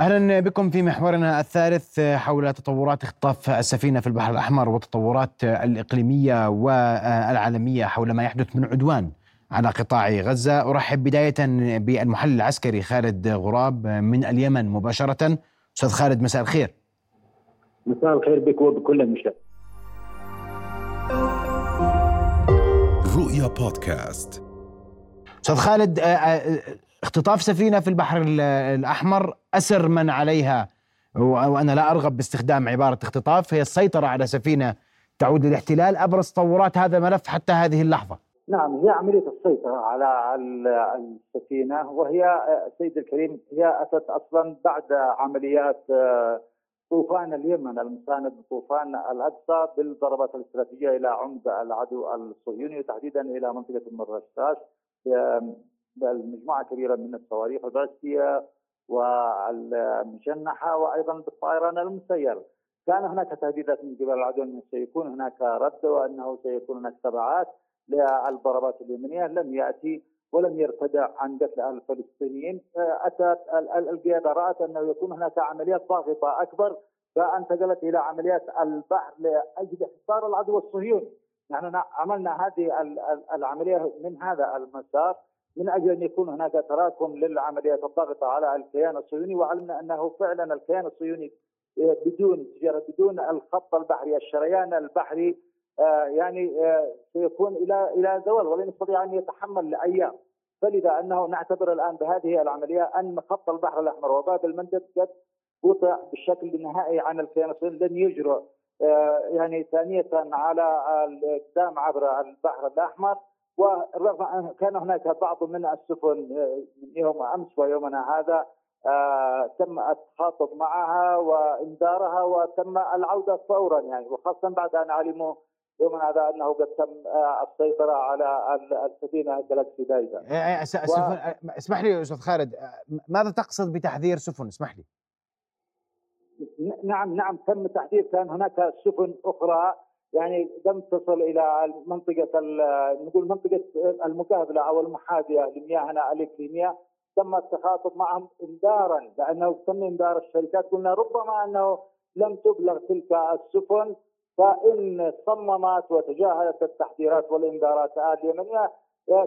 أهلا بكم في محورنا الثالث حول تطورات اختطاف السفينة في البحر الأحمر والتطورات الإقليمية والعالمية حول ما يحدث من عدوان على قطاع غزة. أرحب بداية بالمحلل العسكري خالد غراب من اليمن مباشرة. أستاذ خالد مساء الخير. مساء الخير بك وبكل المشاهدين. رؤيا بودكاست. أستاذ خالد آه، آه، اختطاف سفينة في البحر الأحمر أسر من عليها. وأنا لا أرغب باستخدام عبارة اختطاف. هي السيطرة على سفينة تعود للاحتلال. أبرز تطورات هذا الملف حتى هذه اللحظة. نعم هي عملية السيطرة على السفينة وهي سيد الكريم هي أتت أصلا بعد عمليات طوفان اليمن المساند بطوفان الأقصى بالضربات الاستراتيجية إلى عمق العدو الصهيوني وتحديدا إلى منطقة المرشاش مجموعه كبيرة من الصواريخ البالستيه والمجنحة وأيضا بالطائران المسيره. كان هناك تهديدات من قبل العدو أنه سيكون هناك رد وأنه سيكون هناك تبعات للضربات اليمنية. لم يأتي ولم يرتدع عن قتل الفلسطينيين. أتت القيادة رأت أنه يكون هناك عمليات ضاغطة أكبر. فانتقلت إلى عمليات البحر لأجل حصار العدو الصهيوني. نحن عملنا هذه العملية من هذا المسار. من أجل أن يكون هناك تراكم للعمليات الضاغطه على الكيان الصهيوني وعلمنا أنه فعلا الكيان الصهيوني آه، بدون تجارة بدون الخط البحري الشريان البحري آه، يعني آه، سيكون إلى إلى زوال ولن يستطيع أن يتحمل لأيام. فلذا أنه نعتبر الآن بهذه العملية أن خط البحر الأحمر وباب المندب قد قطع بالشكل النهائي عن الكيان الصهيوني لن يجرؤ يعني ثانية على الاقدام عبر البحر الأحمر. وكان هناك بعض من السفن من يوم أمس ويومنا هذا آه تم التخاطب معها وإنذارها وتم العودة فورا يعني. وخاصة بعد أن علموا يومنا هذا أنه قد تم آه السيطرة على السفينة جلاكسي دايزا. إيه، إيه، و... اسمح لي أستاذ خالد ماذا تقصد بتحذير سفن؟ اسمح لي. نعم نعم تم تحذير. كان هناك سفن أخرى يعني لم تصل إلى منطقه نقول منطقة المقابلة أو المحاذية لمياهنا الاقليميه تم التخاطب معهم انذارا لأنه تم انذار الشركات. قلنا ربما أنه لم تبلغ تلك السفن فإن صممت وتجاهلت التحذيرات والإنذارات اليمنيه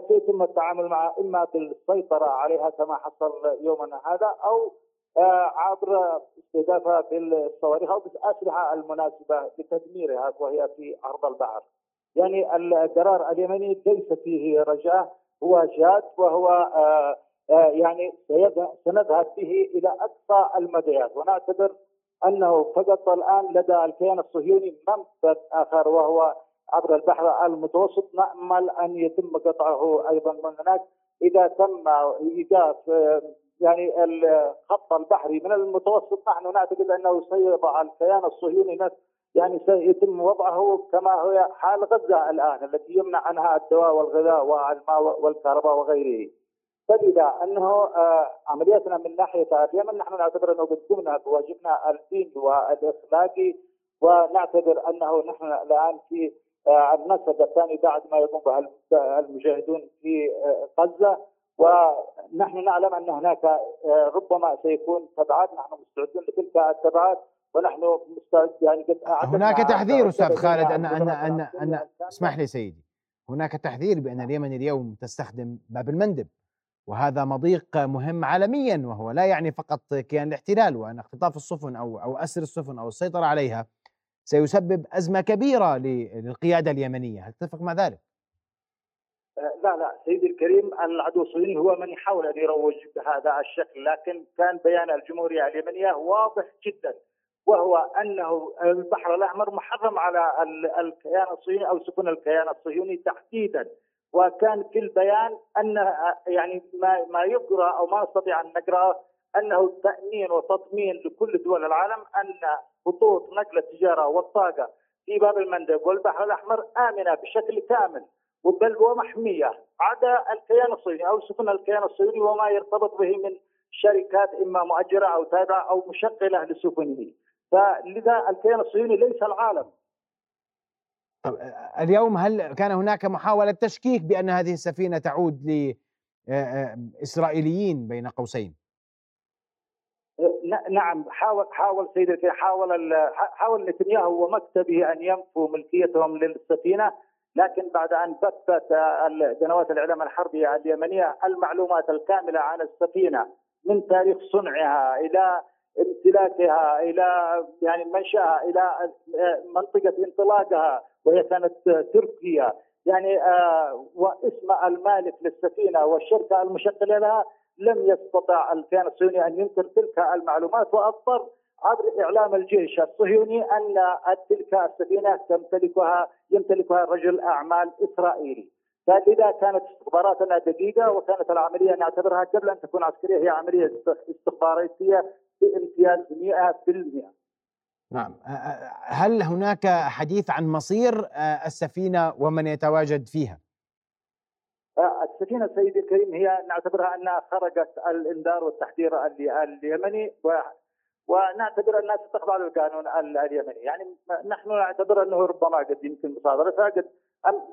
سيتم التعامل معها إما بالسيطرة عليها كما حصل يومنا هذا أو عبر استهدافها بالصواريخ أو بالأسلحة المناسبة لتدميرها وهي في أرض البحر. يعني القرار اليمني ليس فيه رجاء هو جاد وهو آه، آه، يعني سنذهب به إلى أقصى المديات ونعتبر أنه فقط الآن لدى الكيان الصهيوني منفذ آخر وهو عبر البحر المتوسط. نأمل أن يتم قطعه أيضا من هناك. إذا تم ايجاد يعني الخط البحري من المتوسط نحن نعتقد أنه سيضع الكيان الصهيوني يعني سيتم وضعه كما هو حال غزة الآن التي يمنع عنها الدواء والغذاء والماء والكهرباء وغيره. فلذا أنه آه، عملياتنا من ناحية اليمن نحن نعتبر أنه قمنا بواجبنا الدين والأخلاقي ونعتبر أنه نحن الآن في آه، النسق الثاني بعد ما يقوم به المجاهدون في آه، غزة ونحن نعلم أن هناك آه، ربما سيكون تبعات نحن مستعدون لتلك التبعات ونحن مستعد يعني قد هناك تحذير أستاذ خالد ان ان ان, أن اسمح لي سيدي. هناك تحذير بأن اليمن اليوم تستخدم باب المندب وهذا مضيق مهم عالميا وهو لا يعني فقط كيان الاحتلال وأن اختطاف السفن أو أو أسر السفن أو السيطرة عليها سيسبب أزمة كبيرة للقيادة اليمنية، هل تتفق مع ذلك؟ لا لا سيدي الكريم العدو الصهيوني هو من يحاول أن يروج بهذا الشكل لكن كان بيان الجمهوريه اليمنيه واضح جدا وهو أنه البحر الأحمر محرم على الكيان الصهيوني أو سفن الكيان الصهيوني تحديدا. وكان في البيان أن يعني ما ما يقرا أو ما نستطيع أن نقرأه أنه تأمين وتطمين لكل دول العالم أن خطوط نقل التجارة والطاقة في باب المندب والبحر الأحمر آمنة بشكل كامل. بل ومحميه عدا الكيان الصهيوني أو سفن الكيان الصهيوني وما يرتبط به من شركات إما مؤجرة أو تابعة أو مشغلة لسفنه. فلذا الكيان الصهيوني ليس العالم. طب اليوم هل كان هناك محاولة تشكيك بأن هذه السفينة تعود لاسرائيليين بين قوسين؟ نعم. حاول حاول سيدتي حاول حاول نتنياهو ومكتبه أن ينفوا ملكيتهم للسفينة. لكن بعد أن بثت قنوات الإعلام الحربيه اليمنية المعلومات الكاملة عن السفينة من تاريخ صنعها إلى امتلاكها إلى يعني منشأها إلى منطقة انطلاقها وهي كانت تركيا. يعني آه واسم المالك للسفينة والشركة المشكلة لها لم يستطع الكيان الصهيوني أن ينكر تلك المعلومات واضطر عبر إعلام الجيش الصهيوني أن تلك السفينة تمتلكها يمتلكها رجل أعمال إسرائيلي. فلذا كانت استخباراتنا دقيقة وكانت العملية نعتبرها قبل أن تكون عسكرية هي عملية استخباراتيه بامتياز 100% نعم. هل هناك حديث عن مصير السفينة ومن يتواجد فيها؟ السفينة سيدي الكريم هي نعتبرها أنها خرجت الإنذار والتحذير اليمني ونعتبر انها تخضع للقانون اليمني، يعني نحن نعتبر أنه ربما قد يمكن مصادرتها قد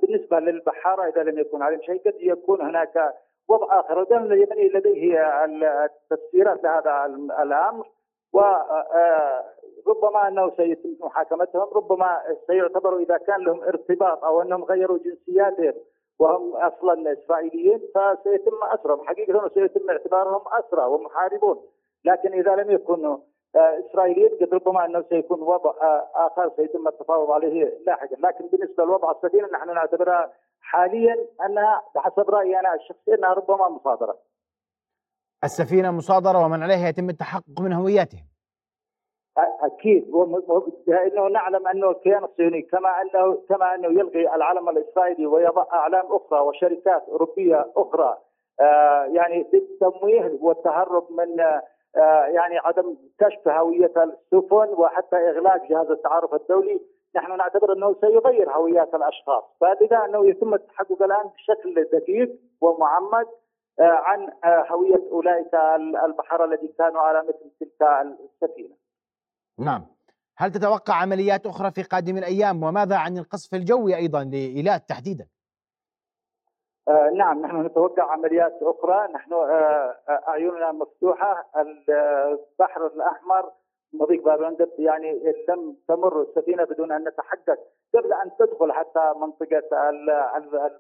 بالنسبة للبحارة إذا لم يكن عليهم شيء قد يكون هناك وضع آخر، القانون اليمني لديه التفسيرات لهذا الأمر وربما أنه سيتم محاكمتهم، ربما سيعتبروا إذا كان لهم ارتباط أو أنهم غيروا جنسياتهم وهم أصلا إسرائيليين فسيتم أسرهم، حقيقة سيتم اعتبارهم أسرى ومحاربون، لكن إذا لم يكونوا اسرائيليين قد ربما أنه سيكون وضع آخر سيتم التفاوض عليه لاحقا، لكن بالنسبة لوضع السفينة نحن نعتبرها حاليا أنها بحسب رأيي أنا الشخصي أنها ربما مصادرة. السفينة مصادرة ومن عليها يتم التحقق من هوياتهم. أكيد لأنه نعلم أنه الكيان الصهيوني كما أنه كما أنه يلغي العلم الإسرائيلي ويضع أعلام أخرى وشركات أوروبية أخرى آه يعني للتمويه والتهرب من آه يعني عدم كشف هوية السفن وحتى إغلاق جهاز التعارف الدولي نحن نعتبر أنه سيغير هويات الأشخاص. فلذا أنه يتم التحقق الآن بشكل دقيق ومعمق آه عن هوية أولئك البحر الذي كانوا على مثل تلك السفينة. نعم. هل تتوقع عمليات أخرى في قادم الأيام؟ وماذا عن القصف الجوي أيضا لإيلات تحديدا؟ آه نعم نحن نتوقع عمليات أخرى. نحن آه أعيننا مفتوحة. البحر الأحمر مضيق باب يعني لم تمر السفينة بدون أن نتحقق قبل أن تدخل حتى منطقة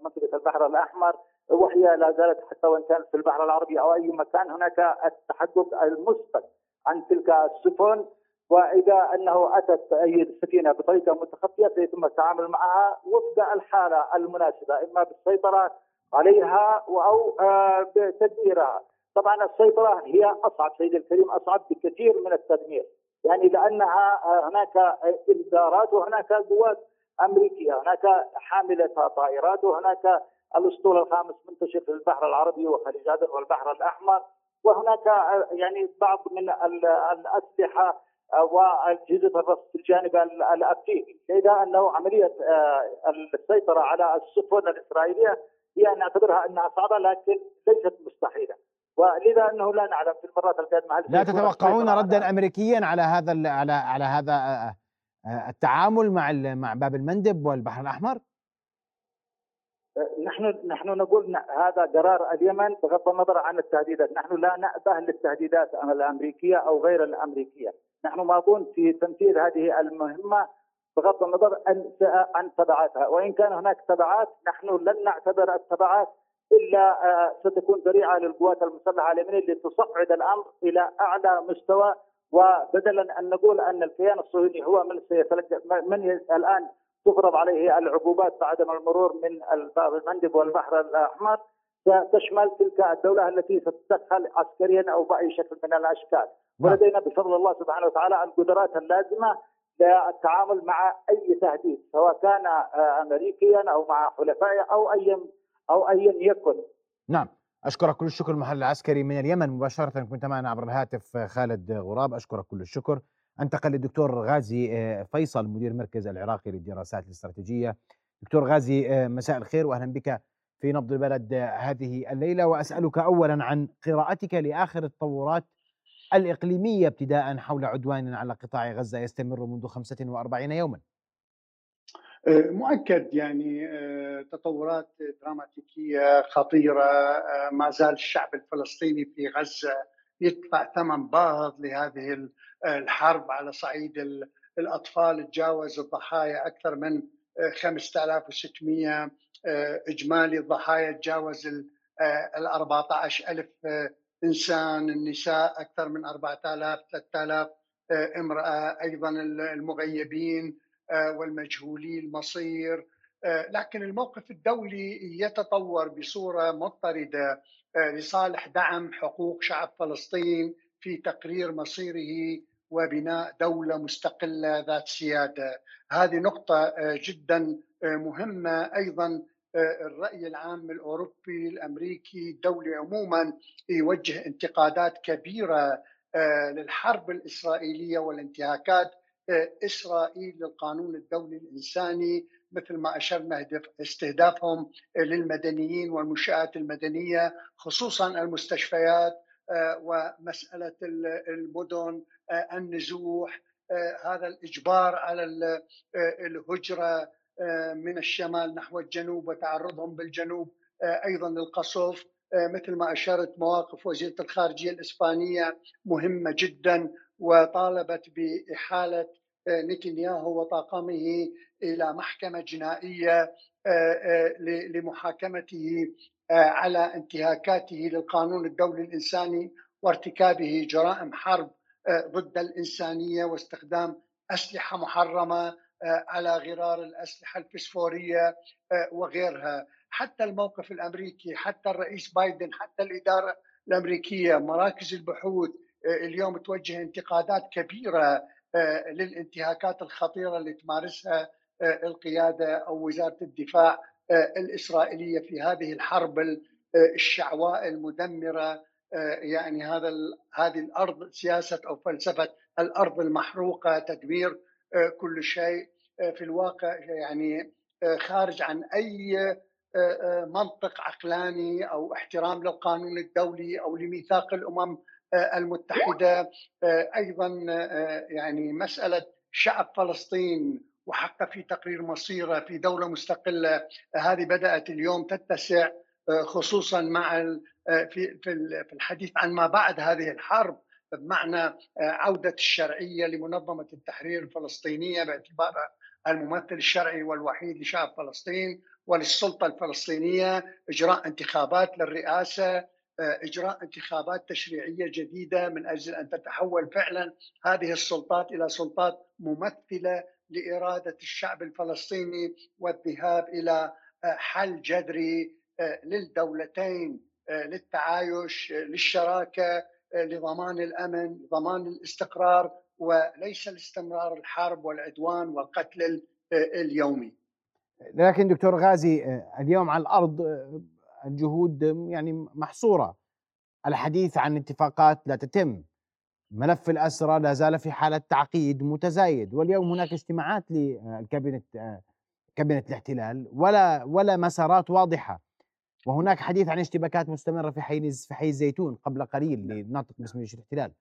منطقة البحر الأحمر وهي لا زالت حتى وإن كانت في البحر العربي أو أي مكان هناك التحقق المسبق عن تلك السفن. وإذا أنه أتت أي السفينه بطريقة متخفية سيتم التعامل معها وفق الحالة المناسبة إما بالسيطرة عليها أو بتدميرها. طبعا السيطرة هي أصعب سيدي الكريم أصعب بكثير من التدمير. يعني لأنها هناك انذارات وهناك قوات أمريكية، هناك حامله طائرات وهناك الأسطول الخامس منتشر في البحر العربي وخليج عدن والبحر الأحمر. وهناك يعني بعض من الأسلحة واجهزه الرصد في الجانب الأفريقي، لذا أنه عملية السيطرة على السفن الإسرائيلية هي نعتبرها أنها صعبة لكن ليست مستحيلة. ولذا أنه لا نعلم في المرات القادمة هل لا تتوقعون ردا امريكيا على هذا على على هذا التعامل مع مع باب المندب والبحر الأحمر؟ نحن نحن نقول هذا قرار اليمن بغض النظر عن التهديدات، نحن لا نأبه للتهديدات الأمريكية أو غير الأمريكية، نحن ماضون في تنفيذ هذه المهمة بغض النظر عن عن تبعاتها، وإن كان هناك تبعات نحن لن نعتبر التبعات إلا ستكون ذريعة للقوات المسلحة اليمنية لتصعد الأمر إلى أعلى مستوى. وبدلا أن نقول أن الكيان الصهيوني هو من سيتلقى من الآن تفرض عليه العقوبات بعدم المرور من المندب والبحر الأحمر. تشمل تلك الدولة التي ستتدخل عسكريا أو بأي شكل من الأشكال. ولدينا بفضل الله سبحانه وتعالى القدرات اللازمة للتعامل مع أي تهديد سواء كان امريكيا أو مع حلفائه أو أي أو ايا يكن. نعم. أشكرك كل الشكر المحل العسكري من اليمن. مباشرة كنت معنا عبر الهاتف خالد غراب. أشكرك كل الشكر. أنتقل للدكتور غازي فيصل مدير مركز العراقي للدراسات الاستراتيجية. دكتور غازي مساء الخير واهلا بك في نبض البلد هذه الليلة. وأسألك اولا عن قراءتك لآخر التطورات الإقليمية ابتداء حول عدوان على قطاع غزة يستمر منذ 45 يوما. مؤكد يعني تطورات دراماتيكية خطيرة ما زال الشعب الفلسطيني في غزة يدفع ثمن باهظ لهذه الحرب على صعيد الأطفال تجاوز الضحايا أكثر من 5600 إجمالي الضحايا تجاوز ال 14000 إنسان النساء أكثر من 4000 3000 امرأة أيضا المغيبين والمجهولي المصير لكن الموقف الدولي يتطور بصورة مضطردة لصالح دعم حقوق شعب فلسطين في تقرير مصيره وبناء دولة مستقلة ذات سيادة. هذه نقطة جدا مهمة أيضا الرأي العام الأوروبي الأمريكي الدولي عموما يوجه انتقادات كبيرة للحرب الإسرائيلية والانتهاكات إسرائيل للقانون الدولي الإنساني مثل ما أشرنا استهدافهم للمدنيين والمنشآت المدنية خصوصا المستشفيات ومسألة المدن النزوح هذا الإجبار على الهجرة من الشمال نحو الجنوب وتعرضهم بالجنوب. أيضا للقصف مثل ما أشرت مواقف وزيرة الخارجية الإسبانية مهمة جدا وطالبت بإحالة نتنياهو وطاقمه إلى محكمة جنائية لمحاكمته على انتهاكاته للقانون الدولي الإنساني وارتكابه جرائم حرب ضد الإنسانية واستخدام أسلحة محرمة على غرار الأسلحة الفسفوريه وغيرها. حتى الموقف الأمريكي حتى الرئيس بايدن حتى الإدارة الأمريكية مراكز البحوث اليوم توجه انتقادات كبيرة للانتهاكات الخطيرة اللي تمارسها القيادة أو وزارة الدفاع الإسرائيلية في هذه الحرب الشعواء المدمرة. يعني هذا هذه الأرض سياسة أو فلسفة الأرض المحروقة تدمير كل شيء. في الواقع يعني خارج عن أي منطق عقلاني أو احترام للقانون الدولي أو لميثاق الأمم المتحدة. أيضا يعني مسألة شعب فلسطين وحق في تقرير مصيره في دولة مستقلة هذه بدأت اليوم تتسع خصوصا مع في في الحديث عن ما بعد هذه الحرب بمعنى عودة الشرعية لمنظمة التحرير الفلسطينية باعتبارها الممثل الشرعي والوحيد لشعب فلسطين وللسلطة الفلسطينية إجراء انتخابات للرئاسة إجراء انتخابات تشريعية جديدة من أجل أن تتحول فعلا هذه السلطات إلى سلطات ممثلة لإرادة الشعب الفلسطيني والذهاب إلى حل جذري للدولتين للتعايش للشراكة لضمان الأمن ضمان الاستقرار وليس الاستمرار الحرب والعدوان والقتل اليومي. لكن دكتور غازي اليوم على الأرض الجهود يعني محصورة. الحديث عن اتفاقات لا تتم. ملف الأسرى لا زال في حالة تعقيد متزايد واليوم هناك اجتماعات للكابينت كابينت الاحتلال ولا ولا مسارات واضحة. وهناك حديث عن اشتباكات مستمرة في حي في حي الزيتون قبل قليل لناطق باسم جيش الاحتلال.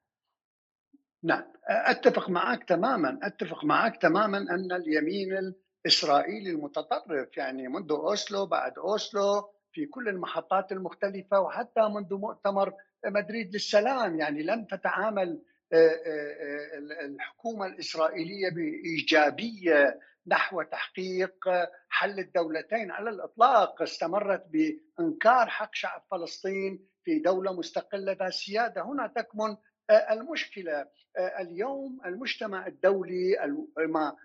نعم أتفق معك تماما أتفق معك تماما أن اليمين الإسرائيلي المتطرف يعني منذ أوسلو بعد أوسلو في كل المحطات المختلفة وحتى منذ مؤتمر مدريد للسلام يعني لم تتعامل الحكومة الإسرائيلية بإيجابية نحو تحقيق حل الدولتين على الإطلاق. استمرت بإنكار حق شعب فلسطين في دولة مستقلة ذات سيادة هنا تكمن المشكلة اليوم المجتمع الدولي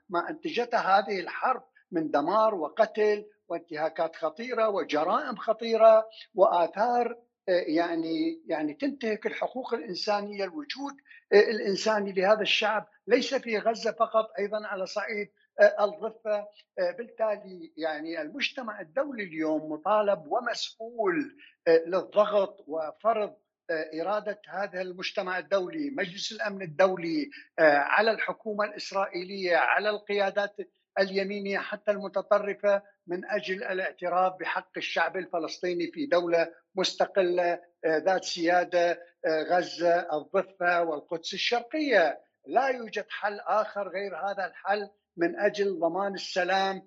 ما انتجته هذه الحرب من دمار وقتل وانتهاكات خطيرة وجرائم خطيرة وآثار يعني يعني تنتهك الحقوق الإنسانية الوجود الإنساني لهذا الشعب. ليس في غزة فقط أيضا على صعيد الضفة. بالتالي يعني المجتمع الدولي اليوم مطالب ومسؤول للضغط وفرض إرادة هذا المجتمع الدولي، مجلس الأمن الدولي على الحكومة الإسرائيلية، على القيادات اليمينية حتى المتطرفة من أجل الاعتراف بحق الشعب الفلسطيني في دولة مستقلة ذات سيادة غزة، الضفة والقدس الشرقية، لا يوجد حل آخر غير هذا الحل من أجل ضمان السلام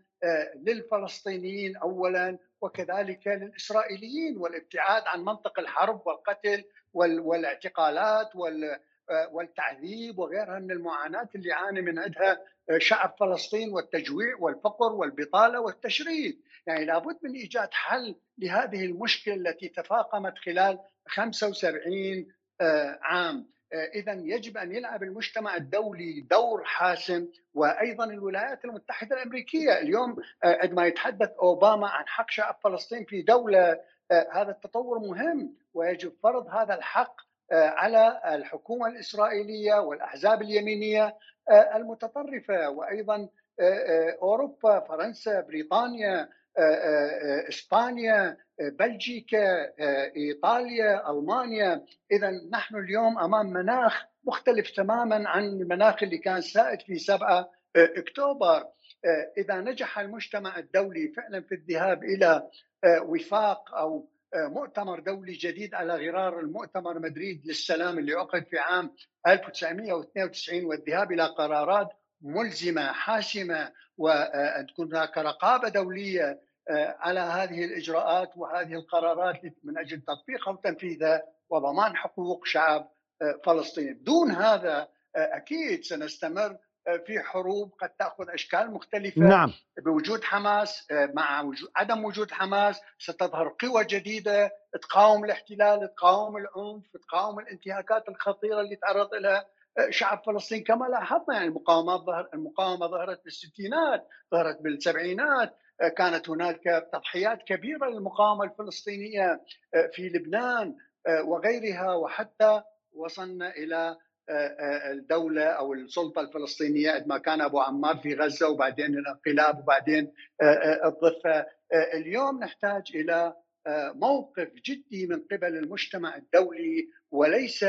للفلسطينيين اولا وكذلك للإسرائيليين والابتعاد عن منطق الحرب والقتل والاعتقالات والتعذيب وغيرها من المعاناة اللي يعاني من عندها شعب فلسطين والتجويع والفقر والبطالة والتشريد، يعني لابد من إيجاد حل لهذه المشكلة التي تفاقمت خلال 75 عام. اذا يجب أن يلعب المجتمع الدولي دور حاسم وأيضا الولايات المتحدة الأمريكية. اليوم عندما يتحدث أوباما عن حق شعب فلسطين في دولة هذا التطور مهم ويجب فرض هذا الحق على الحكومة الإسرائيلية والأحزاب اليمينية المتطرفة. وأيضا أوروبا فرنسا بريطانيا إسبانيا بلجيكا إيطاليا ألمانيا. اذا نحن اليوم أمام مناخ مختلف تماما عن المناخ اللي كان سائد في 7 أكتوبر. إذا نجح المجتمع الدولي فعلا في الذهاب إلى وفاق أو مؤتمر دولي جديد على غرار المؤتمر مدريد للسلام اللي عقد في عام 1992 والذهاب إلى قرارات ملزمة حاسمة وان تكون هناك رقابة دولية على هذه الإجراءات وهذه القرارات من أجل تطبيقها وتنفيذها وضمان حقوق شعب فلسطين دون هذا أكيد سنستمر في حروب قد تأخذ أشكال مختلفة نعم. بوجود حماس مع وجود عدم وجود حماس. ستظهر قوى جديدة تقاوم الاحتلال تقاوم العنف تقاوم الانتهاكات الخطيرة اللي تعرض لها شعب فلسطين كما لاحظنا يعني المقاومات ظهر المقاومة ظهرت بالستينات ظهرت بالسبعينات كانت هناك تضحيات كبيرة للمقاومة الفلسطينية في لبنان وغيرها وحتى وصلنا إلى الدولة أو السلطة الفلسطينية عندما كان أبو عمار في غزة وبعدين الانقلاب وبعدين الضفة. اليوم نحتاج إلى موقف جدي من قبل المجتمع الدولي وليس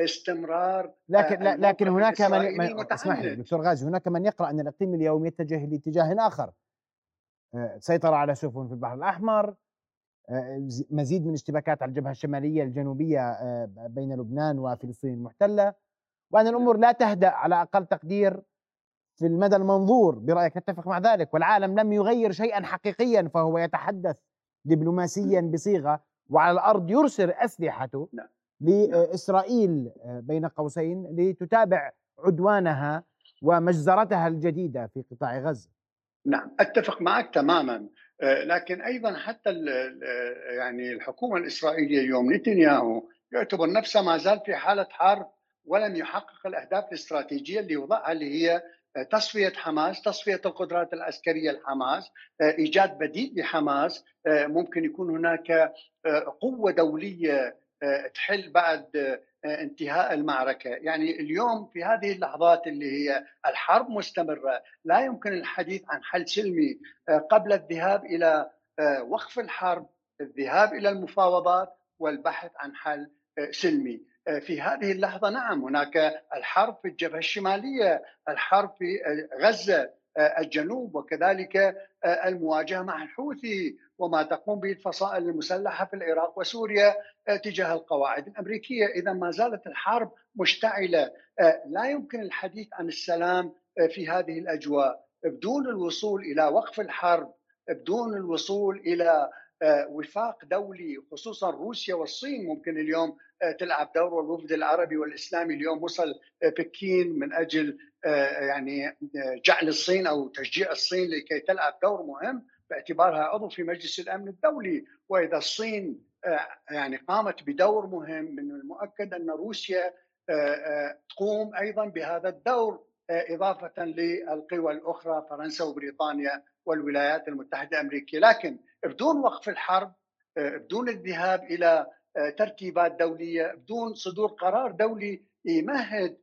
استمرار لكن لكن هناك من اسمح لي دكتور غازي هناك من يقرأ أن الأقليم اليوم يتجه لاتجاه آخر. سيطره على سفن في البحر الأحمر. مزيد من اشتباكات على الجبهة الشمالية الجنوبية بين لبنان وفلسطين المحتله وأن الأمور لا تهدأ على أقل تقدير في المدى المنظور. برأيك نتفق مع ذلك؟ والعالم لم يغير شيئا حقيقيا فهو يتحدث دبلوماسيا بصيغة وعلى الأرض يرسل اسلحته نعم. لإسرائيل بين قوسين لتتابع عدوانها ومجزرتها الجديدة في قطاع غزة. نعم أتفق معك تماما لكن أيضا حتى يعني الحكومة الإسرائيلية اليوم نتنياهو يعتبر نفسه ما زال في حالة حرب ولم يحقق الأهداف الاستراتيجية اللي وضعها اللي هي تصفية حماس، تصفية القدرات العسكرية لحماس، إيجاد بديل لحماس، ممكن يكون هناك قوة دولية تحل بعد انتهاء المعركة، يعني اليوم في هذه اللحظات اللي هي الحرب مستمرة، لا يمكن الحديث عن حل سلمي قبل الذهاب إلى وقف الحرب، الذهاب إلى المفاوضات والبحث عن حل سلمي. في هذه اللحظة نعم هناك الحرب في الجبهة الشمالية، الحرب في غزة، الجنوب وكذلك المواجهة مع الحوثي وما تقوم به الفصائل المسلحة في العراق وسوريا تجاه القواعد الأمريكية، إذا ما زالت الحرب مشتعلة، لا يمكن الحديث عن السلام في هذه الأجواء. بدون الوصول إلى وقف الحرب، بدون الوصول إلى وفاق دولي خصوصا روسيا والصين ممكن اليوم تلعب دور والوفد العربي والإسلامي اليوم وصل بكين من أجل يعني جعل الصين أو تشجيع الصين لكي تلعب دور مهم. باعتبارها عضو في مجلس الأمن الدولي وإذا الصين يعني قامت بدور مهم من المؤكد أن روسيا تقوم أيضا بهذا الدور إضافة للقوى الأخرى فرنسا وبريطانيا والولايات المتحدة الأمريكية. لكن بدون وقف الحرب بدون الذهاب إلى ترتيبات دولية بدون صدور قرار دولي يمهد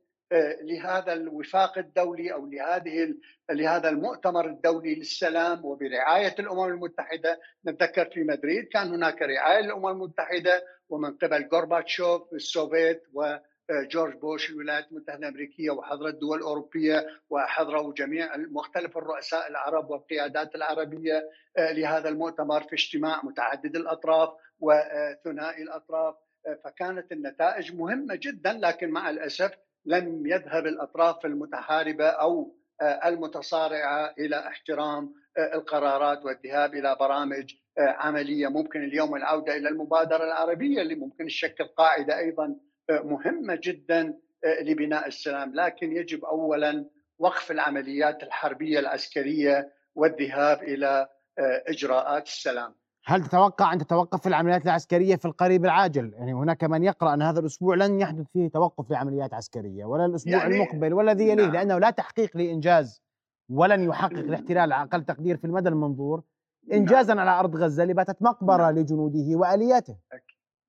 لهذا الوفاق الدولي أو لهذه لهذا المؤتمر الدولي للسلام وبرعاية الأمم المتحدة. نتذكر في مدريد كان هناك رعاية للأمم المتحدة ومن قبل غورباتشوف السوفيت وجورج بوش الولايات المتحدة الأمريكية وحضرت الدول الأوروبية وحضروا جميع مختلف الرؤساء العرب والقيادات العربية لهذا المؤتمر في اجتماع متعدد الأطراف وثنائي الأطراف. فكانت النتائج مهمة جدا لكن مع الأسف لم يذهب الأطراف المتحاربة أو المتصارعة إلى احترام القرارات والذهاب إلى برامج عملية. ممكن اليوم العودة إلى المبادرة العربية اللي ممكن تشكل قاعدة أيضا مهمة جدا لبناء السلام. لكن يجب اولا وقف العمليات الحربية العسكرية والذهاب إلى إجراءات السلام. هل تتوقع أن تتوقف العمليات العسكرية في القريب العاجل؟ يعني هناك من يقرأ أن هذا الأسبوع لن يحدث فيه توقف لعمليات عسكرية ولا الأسبوع يعني المقبل ولا ذي يليه نعم. لأنه لا تحقيق لإنجاز ولن يحقق الاحتلال على أقل تقدير في المدى المنظور انجازا نعم. على أرض غزة اللي باتت مقبرة نعم. لجنوده وآلياته.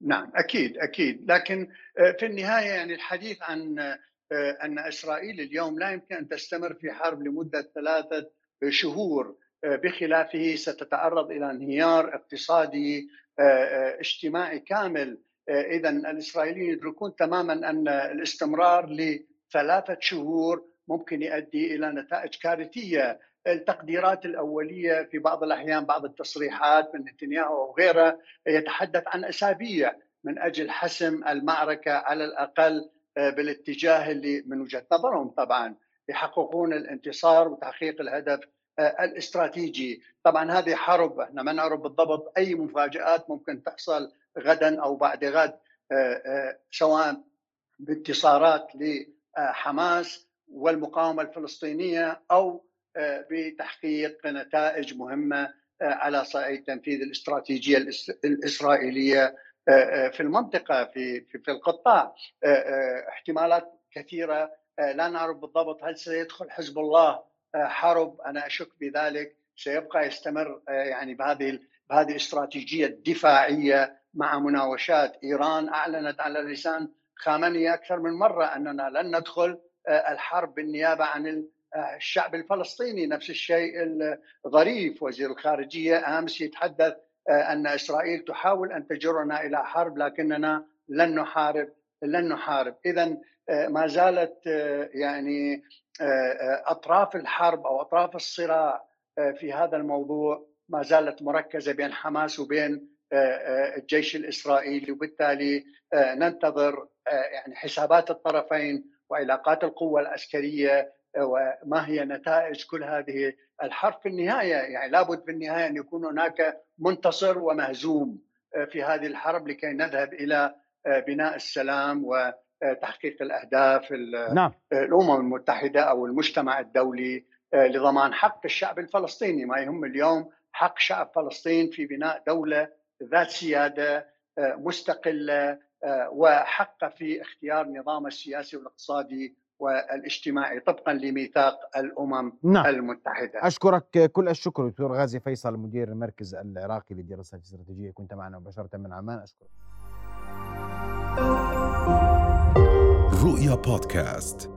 نعم أكيد أكيد لكن آه، في النهاية يعني الحديث عن آه، أن إسرائيل اليوم لا يمكن أن تستمر في حرب لمدة ثلاثة شهور بخلافه ستتعرض إلى انهيار اقتصادي آه، آه، اجتماعي كامل. آه، اذا الاسرائيليين يدركون تماما أن الاستمرار لثلاثة شهور ممكن يؤدي إلى نتائج كارثية. التقديرات الأولية في بعض الأحيان بعض التصريحات من نتنياهو وغيره يتحدث عن أسابيع من أجل حسم المعركة على الأقل بالاتجاه اللي من وجهة نظرهم طبعا. يحققون الانتصار وتحقيق الهدف آه، الاستراتيجي. طبعا هذه حرب إحنا ما نعرف بالضبط أي مفاجآت ممكن تحصل غدا أو بعد غد آه، آه، سواء بانتصارات لحماس والمقاومة الفلسطينية أو بتحقيق نتائج مهمة على صعيد تنفيذ الاستراتيجية الإسرائيلية في المنطقة في في القطاع. احتمالات كثيرة لا نعرف بالضبط هل سيدخل حزب الله حرب أنا أشك بذلك. سيبقى يستمر آه، يعني بهذه بهذه الاستراتيجية الدفاعية مع مناوشات. إيران أعلنت على لسان خامنئي أكثر من مرة أننا لن ندخل آه، الحرب بالنيابة عن آه، الشعب الفلسطيني. نفس الشيء الظريف وزير الخارجية أمس يتحدث أن إسرائيل تحاول أن تجرنا إلى حرب لكننا لن نحارب لن نحارب. اذا ما زالت يعني أطراف الحرب أو أطراف الصراع آه، في هذا الموضوع ما زالت مركزة بين حماس وبين آه، آه، الجيش الإسرائيلي. وبالتالي ننتظر يعني حسابات الطرفين وعلاقات القوة العسكرية وما هي نتائج كل هذه. الحرب في النهاية يعني لابد في النهاية أن يكون هناك منتصر ومهزوم في هذه الحرب لكي نذهب إلى بناء السلام و تحقيق الأهداف نعم. الأمم المتحدة أو المجتمع الدولي آه، لضمان حق الشعب الفلسطيني ما يهم اليوم حق شعب فلسطين في بناء دولة ذات سيادة آه، مستقلة آه، وحق في اختيار نظام السياسي والاقتصادي والاجتماعي طبقا لميثاق الأمم نعم. المتحدة. أشكرك كل الشكر دكتور غازي فيصل مدير المركز العراقي للدراسات الاستراتيجية كنت معنا مباشره من عمان أشكرك. رؤيا بودكاست.